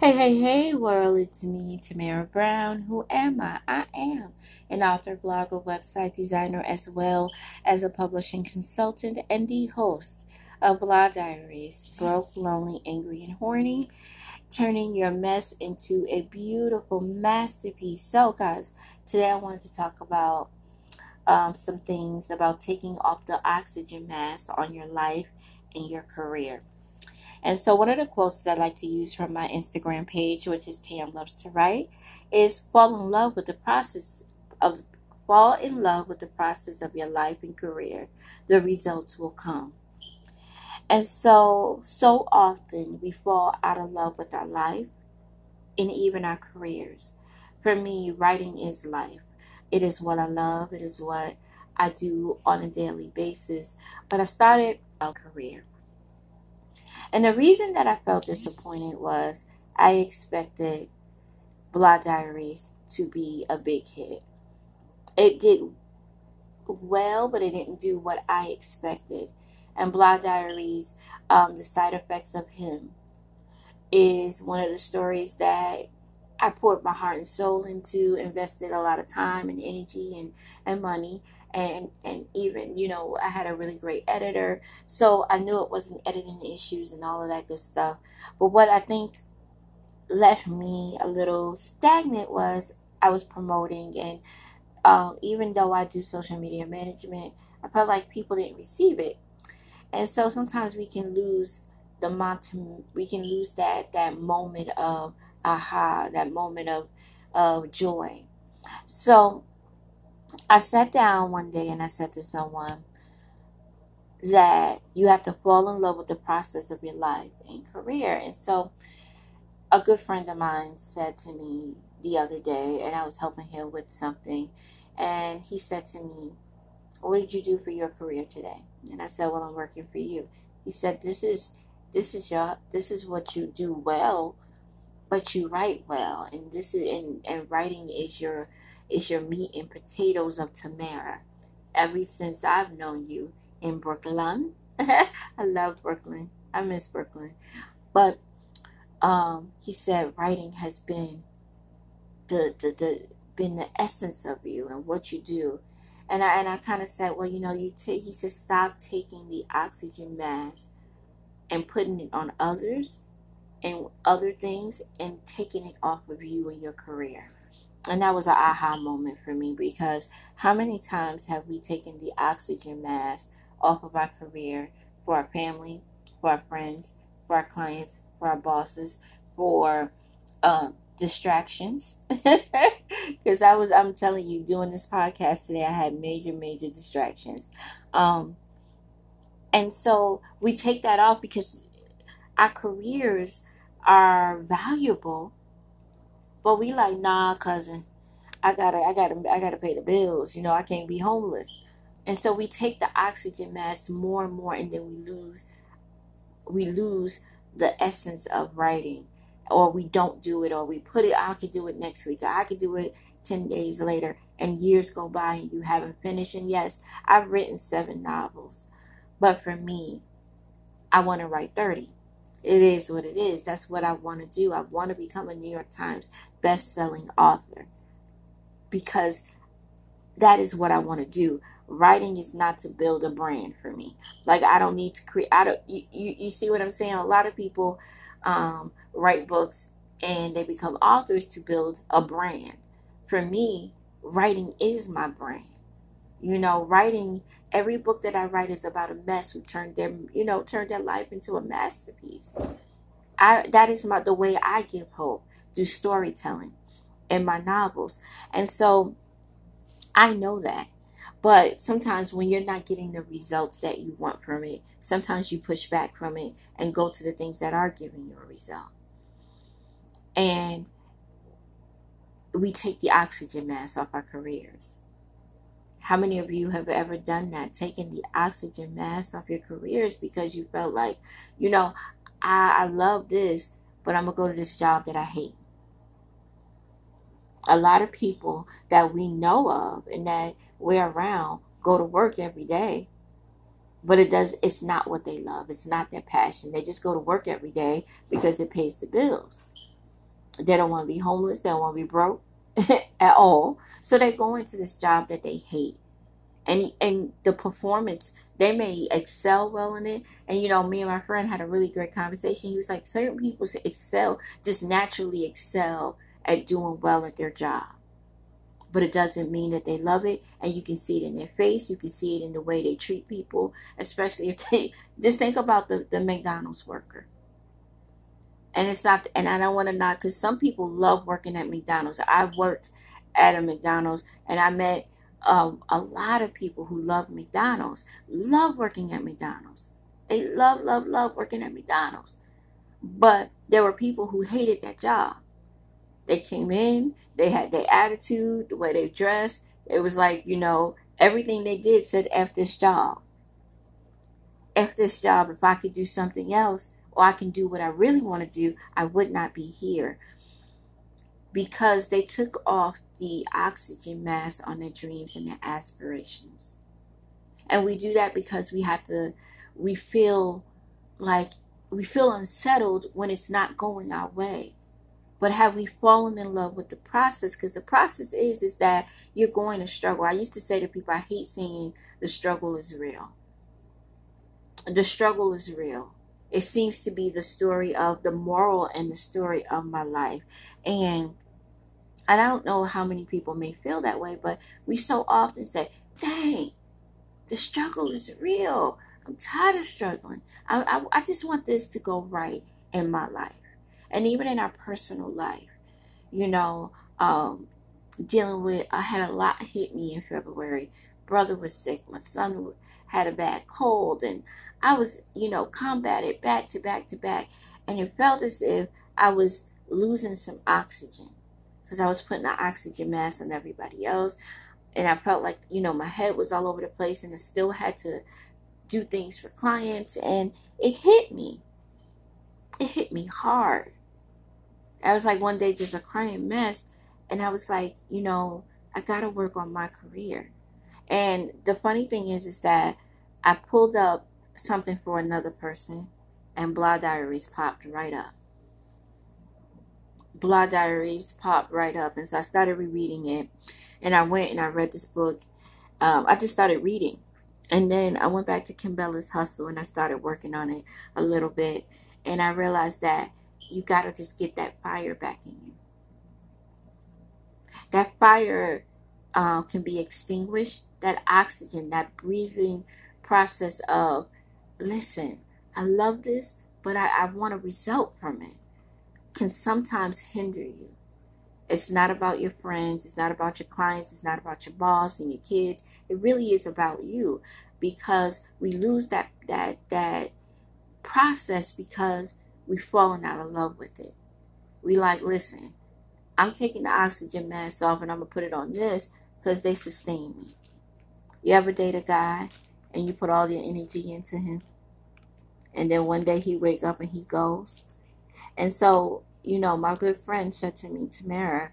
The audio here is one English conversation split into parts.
Hey, hey, hey, world, it's me, Tamara Brown. Who am I? I am an author, blogger, website designer, as well as a publishing consultant and the host of Blah Diaries Broke, Lonely, Angry, and Horny, turning your mess into a beautiful masterpiece. So, guys, today I wanted to talk about um, some things about taking off the oxygen mask on your life and your career. And so, one of the quotes that I like to use from my Instagram page, which is Tam Loves to Write, is fall in love with the process of fall in love with the process of your life and career. The results will come. And so, so often we fall out of love with our life and even our careers. For me, writing is life. It is what I love. It is what I do on a daily basis. But I started a career. And the reason that I felt disappointed was I expected Blah Diaries to be a big hit. It did well, but it didn't do what I expected. And Blah Diaries, um, the side effects of him, is one of the stories that I poured my heart and soul into, invested a lot of time and energy and, and money and and even you know I had a really great editor, so I knew it wasn't editing issues and all of that good stuff. But what I think left me a little stagnant was I was promoting, and um, even though I do social media management, I felt like people didn't receive it, and so sometimes we can lose the momentum. We can lose that that moment of aha, that moment of of joy. So I sat down one day and I said to someone that you have to fall in love with the process of your life and career. And so a good friend of mine said to me the other day, and I was helping him with something, and he said to me, What did you do for your career today? And I said, Well, I'm working for you. He said, This is this is your this is what you do well, but you write well, and this is and, and writing is your is your meat and potatoes of Tamara. Ever since I've known you in Brooklyn, I love Brooklyn. I miss Brooklyn. But um, he said writing has been the, the, the been the essence of you and what you do. And I and I kind of said, well, you know, you take. He said, stop taking the oxygen mask and putting it on others and other things and taking it off of you and your career. And that was an aha moment for me because how many times have we taken the oxygen mask off of our career for our family, for our friends, for our clients, for our bosses, for uh, distractions? Because I was, I'm telling you, doing this podcast today, I had major, major distractions. Um, and so we take that off because our careers are valuable but we like, nah, cousin, I gotta, I gotta, I gotta pay the bills. You know, I can't be homeless. And so we take the oxygen mask more and more, and then we lose, we lose the essence of writing, or we don't do it, or we put it. I could do it next week. I could do it ten days later, and years go by, and you haven't finished. And yes, I've written seven novels, but for me, I want to write thirty it is what it is. That's what I want to do. I want to become a New York Times best-selling author because that is what I want to do. Writing is not to build a brand for me. Like I don't need to create. I don't. You, you, you see what I'm saying? A lot of people um, write books and they become authors to build a brand. For me, writing is my brand. You know, writing every book that I write is about a mess who turned their, you know, turned their life into a masterpiece. I that is my the way I give hope through storytelling in my novels. And so I know that. But sometimes when you're not getting the results that you want from it, sometimes you push back from it and go to the things that are giving you a result. And we take the oxygen mask off our careers. How many of you have ever done that? Taken the oxygen mask off your careers because you felt like, you know, I, I love this, but I'm going to go to this job that I hate. A lot of people that we know of and that we're around go to work every day, but it does, it's not what they love. It's not their passion. They just go to work every day because it pays the bills. They don't want to be homeless. They don't want to be broke at all. So they go into this job that they hate. And, and the performance, they may excel well in it. And you know, me and my friend had a really great conversation. He was like, certain people excel, just naturally excel at doing well at their job. But it doesn't mean that they love it, and you can see it in their face. You can see it in the way they treat people, especially if they just think about the, the McDonald's worker and it's not and i don't want to not because some people love working at mcdonald's. I worked at a mcdonald's and i met um, a lot of people who love mcdonald's love working at mcdonald's. They love love love working at mcdonald's. But there were people who hated that job. They came in they had their attitude the way they dressed. It was like you know everything they did said f this job. F this job. If i could do something else or I can do what I really want to do, I would not be here. Because they took off the oxygen mask on their dreams and their aspirations. And we do that because we have to, we feel like, we feel unsettled when it's not going our way. But have we fallen in love with the process? Because the process is, is that you're going to struggle. I used to say to people, I hate saying the struggle is real. The struggle is real it seems to be the story of the moral and the story of my life. And I don't know how many people may feel that way, but we so often say, dang, the struggle is real. I'm tired of struggling. I, I, I just want this to go right in my life. And even in our personal life, you know, um, dealing with, I had a lot hit me in February. Brother was sick. My son had a bad cold. And I was, you know, combated back to back to back. And it felt as if I was losing some oxygen because I was putting the oxygen mask on everybody else. And I felt like, you know, my head was all over the place and I still had to do things for clients. And it hit me. It hit me hard. I was like one day just a crying mess. And I was like, you know, I got to work on my career. And the funny thing is, is that I pulled up something for another person, and Blah Diaries popped right up. Blah Diaries popped right up, and so I started rereading it, and I went and I read this book. Um, I just started reading, and then I went back to Kimbella's Hustle, and I started working on it a little bit, and I realized that you gotta just get that fire back in you. That fire uh, can be extinguished. That oxygen, that breathing process of listen, I love this, but I, I want a result from it, can sometimes hinder you. It's not about your friends, it's not about your clients, it's not about your boss and your kids. It really is about you because we lose that that that process because we've fallen out of love with it. We like, listen, I'm taking the oxygen mask off and I'm gonna put it on this because they sustain me. You ever date a guy and you put all your energy into him. And then one day he wake up and he goes. And so, you know, my good friend said to me, Tamara,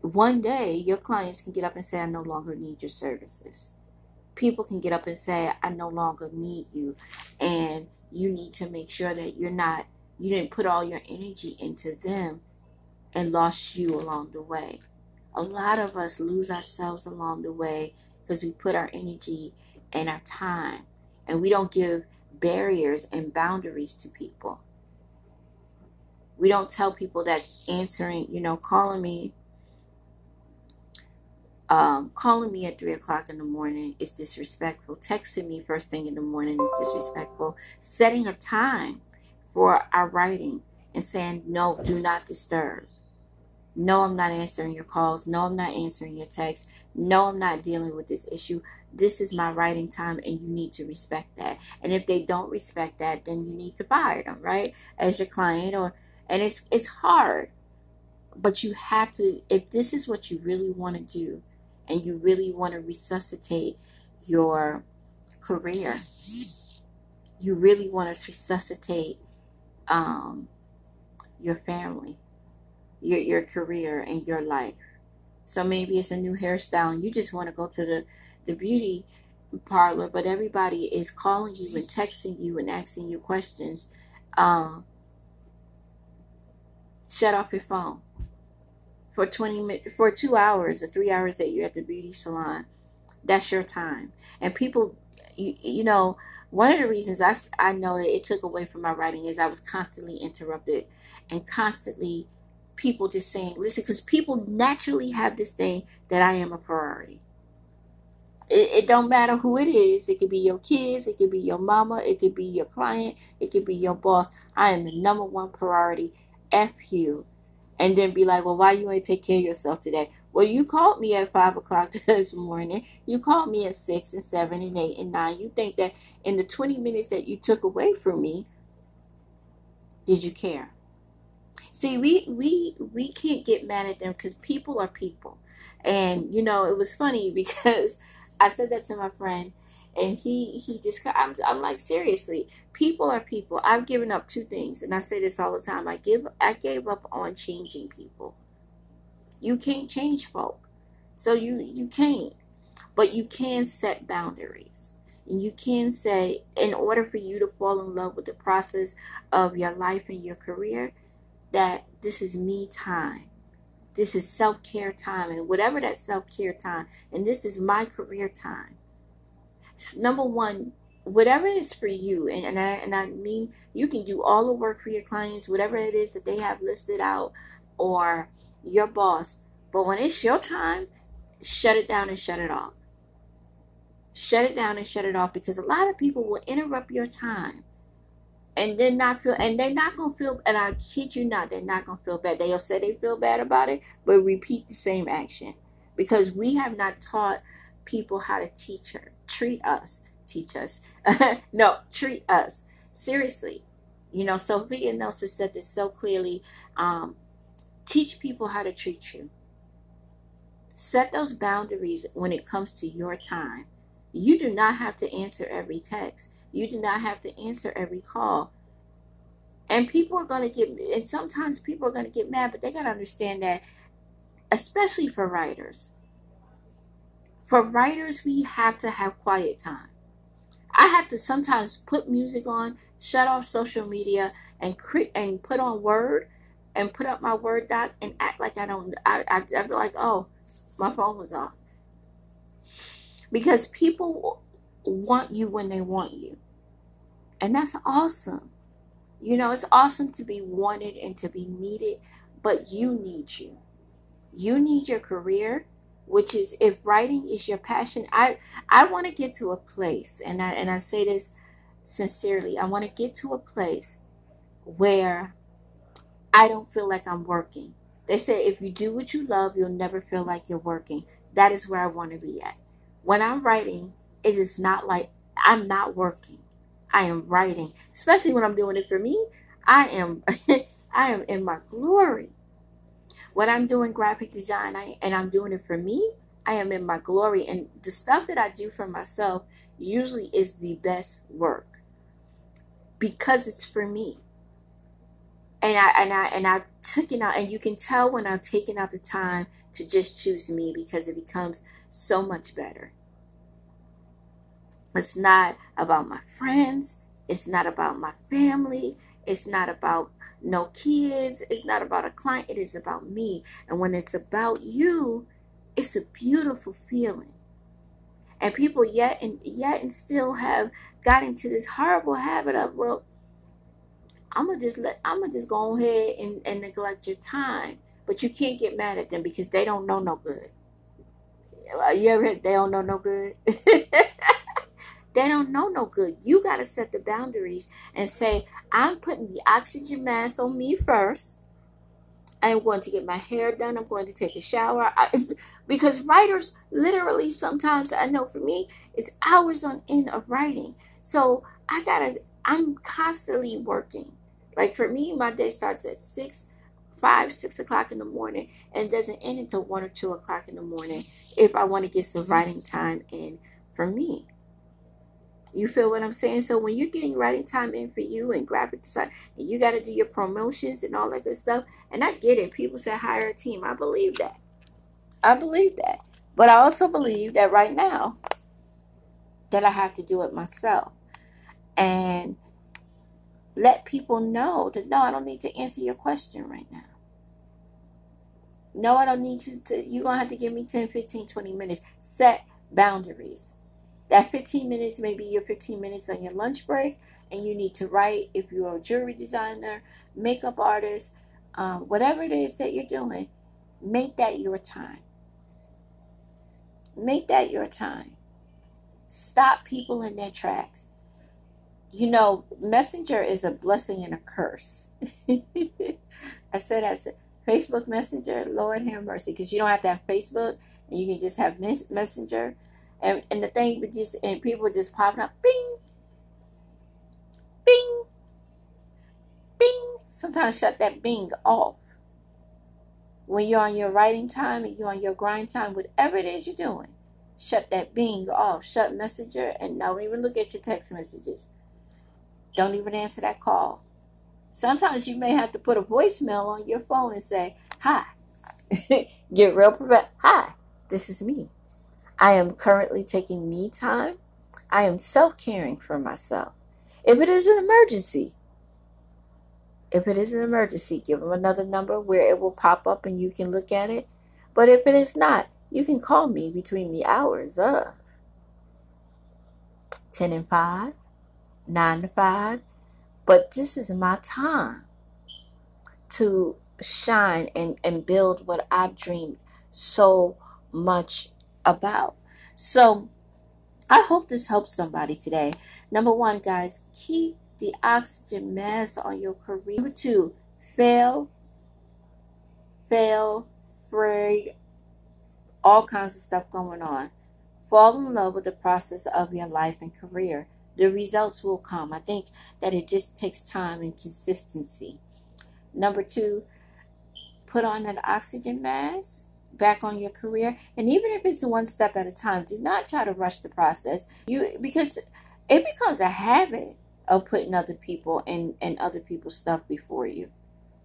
one day your clients can get up and say, I no longer need your services. People can get up and say, I no longer need you. And you need to make sure that you're not, you didn't put all your energy into them and lost you along the way. A lot of us lose ourselves along the way because we put our energy and our time. And we don't give barriers and boundaries to people. We don't tell people that answering, you know, calling me, um, calling me at three o'clock in the morning is disrespectful. Texting me first thing in the morning is disrespectful. Setting a time for our writing and saying, no, do not disturb no, I'm not answering your calls. No, I'm not answering your texts. No, I'm not dealing with this issue. This is my writing time, and you need to respect that. And if they don't respect that, then you need to fire them, right? As your client, or and it's it's hard, but you have to. If this is what you really want to do, and you really want to resuscitate your career, you really want to resuscitate um, your family your your career and your life. So maybe it's a new hairstyle and you just want to go to the, the beauty parlor, but everybody is calling you and texting you and asking you questions. Um, shut off your phone for 20 minutes, for two hours or three hours that you're at the beauty salon. That's your time. And people, you, you know, one of the reasons I, I know that it took away from my writing is I was constantly interrupted and constantly people just saying, listen, because people naturally have this thing that I am a priority. It, it don't matter who it is. It could be your kids. It could be your mama. It could be your client. It could be your boss. I am the number one priority. F you and then be like, well, why you ain't take care of yourself today? Well, you called me at five o'clock this morning. You called me at six and seven and eight and nine. You think that in the 20 minutes that you took away from me, did you care? See, we we we can't get mad at them because people are people, and you know it was funny because I said that to my friend, and he he just I'm, I'm like seriously people are people. I've given up two things and i say this all the time. I give i gave up on changing people. You can't change folk. So you you can't. But you can set boundaries. And you can say in order for you to fall in love with the process of your life and your career that this is me time this is self-care time and whatever that self-care time and this is my career time number one, whatever is for you, and, and I and I mean you can do all the work for your clients, whatever it is that they have listed out, or your boss. But when it's your time, shut it down and shut it off. Shut it down and shut it off because a lot of people will interrupt your time and then not feel and they're not gonna feel and I kid you not, they're not gonna feel bad. They'll say they feel bad about it, but repeat the same action. Because we have not taught people how to teach her treat us, teach us. no, treat us. Seriously. You know, Sophia Nelson said this so clearly. Um, teach people how to treat you. Set those boundaries when it comes to your time. You do not have to answer every text. You do not have to answer every call. And people are going to get, and sometimes people are going to get mad, but they got to understand that, especially for writers, for writers, we have to have quiet time. I have to sometimes put music on, shut off social media, and cre- and put on Word, and put up my Word doc, and act like I don't. I I I'm like, oh, my phone was off. Because people want you when they want you, and that's awesome. You know, it's awesome to be wanted and to be needed, but you need you. You need your career which is if writing is your passion i i want to get to a place and i and i say this sincerely i want to get to a place where i don't feel like i'm working they say if you do what you love you'll never feel like you're working that is where i want to be at when i'm writing it is not like i'm not working i am writing especially when i'm doing it for me i am i am in my glory when I'm doing graphic design I, and I'm doing it for me, I am in my glory. And the stuff that I do for myself usually is the best work because it's for me. And I and I and I took it out, and you can tell when I'm taking out the time to just choose me because it becomes so much better. It's not about my friends. It's not about my family. It's not about no kids. It's not about a client. It is about me. And when it's about you, it's a beautiful feeling. And people yet and yet and still have got into this horrible habit of, well, I'm gonna just let I'm gonna just go ahead and, and neglect your time. But you can't get mad at them because they don't know no good. Uh, you ever heard they don't know no good? They don't know no good. You got to set the boundaries and say, I'm putting the oxygen mask on me first. I'm going to get my hair done. I'm going to take a shower. I, because writers literally sometimes, I know for me, it's hours on end of writing. So I got to, I'm constantly working. Like for me, my day starts at 6, 5, 6 o'clock in the morning and doesn't end until 1 or 2 o'clock in the morning if I want to get some writing time in for me. You feel what I'm saying? So when you're getting writing time in for you and graphic design, and you got to do your promotions and all that good stuff, and I get it. People say hire a team. I believe that. I believe that. But I also believe that right now, that I have to do it myself. And let people know that no, I don't need to answer your question right now. No, I don't need to, to you're going to have to give me 10, 15, 20 minutes. Set boundaries. That 15 minutes may be your 15 minutes on your lunch break, and you need to write if you're a jewelry designer, makeup artist, um, whatever it is that you're doing, make that your time. Make that your time. Stop people in their tracks. You know, Messenger is a blessing and a curse. I said, I said, Facebook Messenger, Lord have mercy, because you don't have to have Facebook, and you can just have Messenger, and and the thing with just and people just popping up, bing, bing, bing. Sometimes shut that bing off. When you're on your writing time and you're on your grind time, whatever it is you're doing, shut that bing off. Shut Messenger and don't even look at your text messages. Don't even answer that call. Sometimes you may have to put a voicemail on your phone and say, Hi. Get real prepared. Hi, this is me. I am currently taking me time. I am self caring for myself. If it is an emergency, if it is an emergency, give them another number where it will pop up and you can look at it. But if it is not, you can call me between the hours of 10 and 5, 9 to 5. But this is my time to shine and, and build what I've dreamed so much about. So I hope this helps somebody today. Number one, guys, keep the oxygen mask on your career. Number two, fail, fail, afraid, all kinds of stuff going on. Fall in love with the process of your life and career. The results will come. I think that it just takes time and consistency. Number two, put on that oxygen mask back on your career and even if it's one step at a time do not try to rush the process you because it becomes a habit of putting other people and, and other people's stuff before you.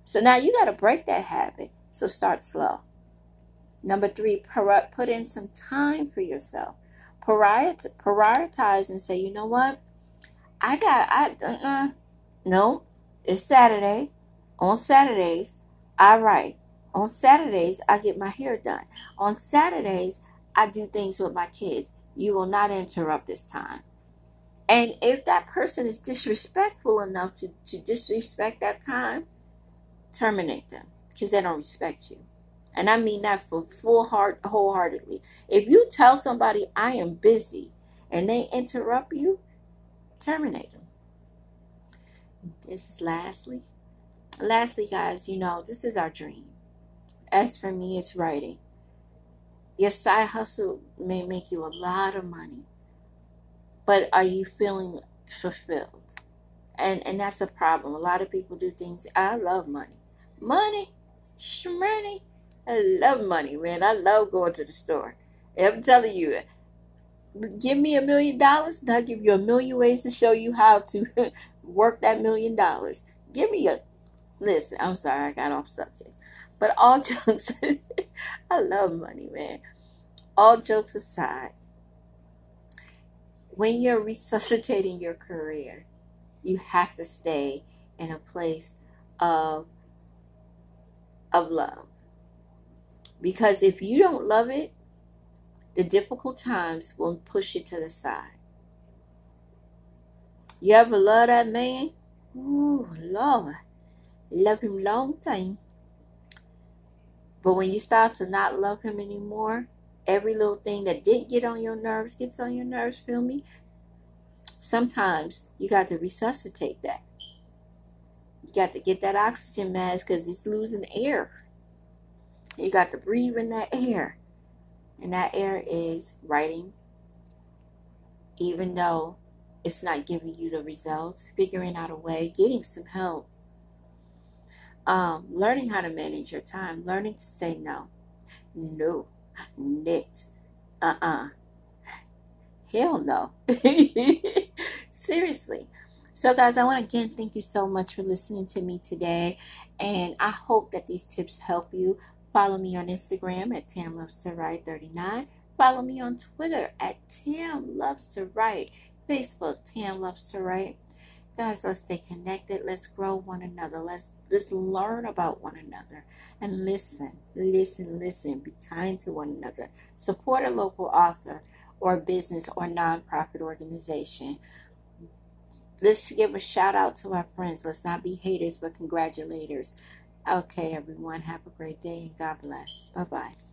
So now you got to break that habit. So start slow. Number three, put in some time for yourself. Prioritize and say, you know what? I got, I, uh, no, it's Saturday. On Saturdays, I write. On Saturdays, I get my hair done. On Saturdays, I do things with my kids. You will not interrupt this time. And if that person is disrespectful enough to, to disrespect that time, terminate them because they don't respect you. And I mean that for full heart, wholeheartedly. If you tell somebody I am busy and they interrupt you, terminate them. This is lastly. Lastly, guys, you know, this is our dream. As for me, it's writing. Your side hustle may make you a lot of money but are you feeling fulfilled? And and that's a problem. A lot of people do things. I love money, money, money. I love money, man. I love going to the store. I'm telling you, give me a million dollars, and I'll give you a million ways to show you how to work that million dollars. Give me a listen. I'm sorry, I got off subject, but all jokes. I love money, man. All jokes aside, when you're resuscitating your career, you have to stay in a place of of love. Because if you don't love it, the difficult times will push you to the side. You ever love that man? Ooh, Lord. Love him long time. But when you start to not love him anymore, every little thing that didn't get on your nerves gets on your nerves, feel me? Sometimes you got to resuscitate that. You got to get that oxygen mask because it's losing air. You got to breathe in that air. And that air is writing, even though it's not giving you the results, figuring out a way, getting some help, um, learning how to manage your time, learning to say no. No knit. Uh uh Hell no. Seriously. So, guys, I want to again thank you so much for listening to me today. And I hope that these tips help you. Follow me on Instagram at Tam Loves to Write 39. Follow me on Twitter at Tam Loves to Write. Facebook, Tam Loves to Write. Guys, let's stay connected. Let's grow one another. Let's let's learn about one another and listen, listen, listen. Be kind to one another. Support a local author or business or nonprofit organization. Let's give a shout out to our friends. Let's not be haters, but congratulators. Okay, everyone. Have a great day and God bless. Bye bye.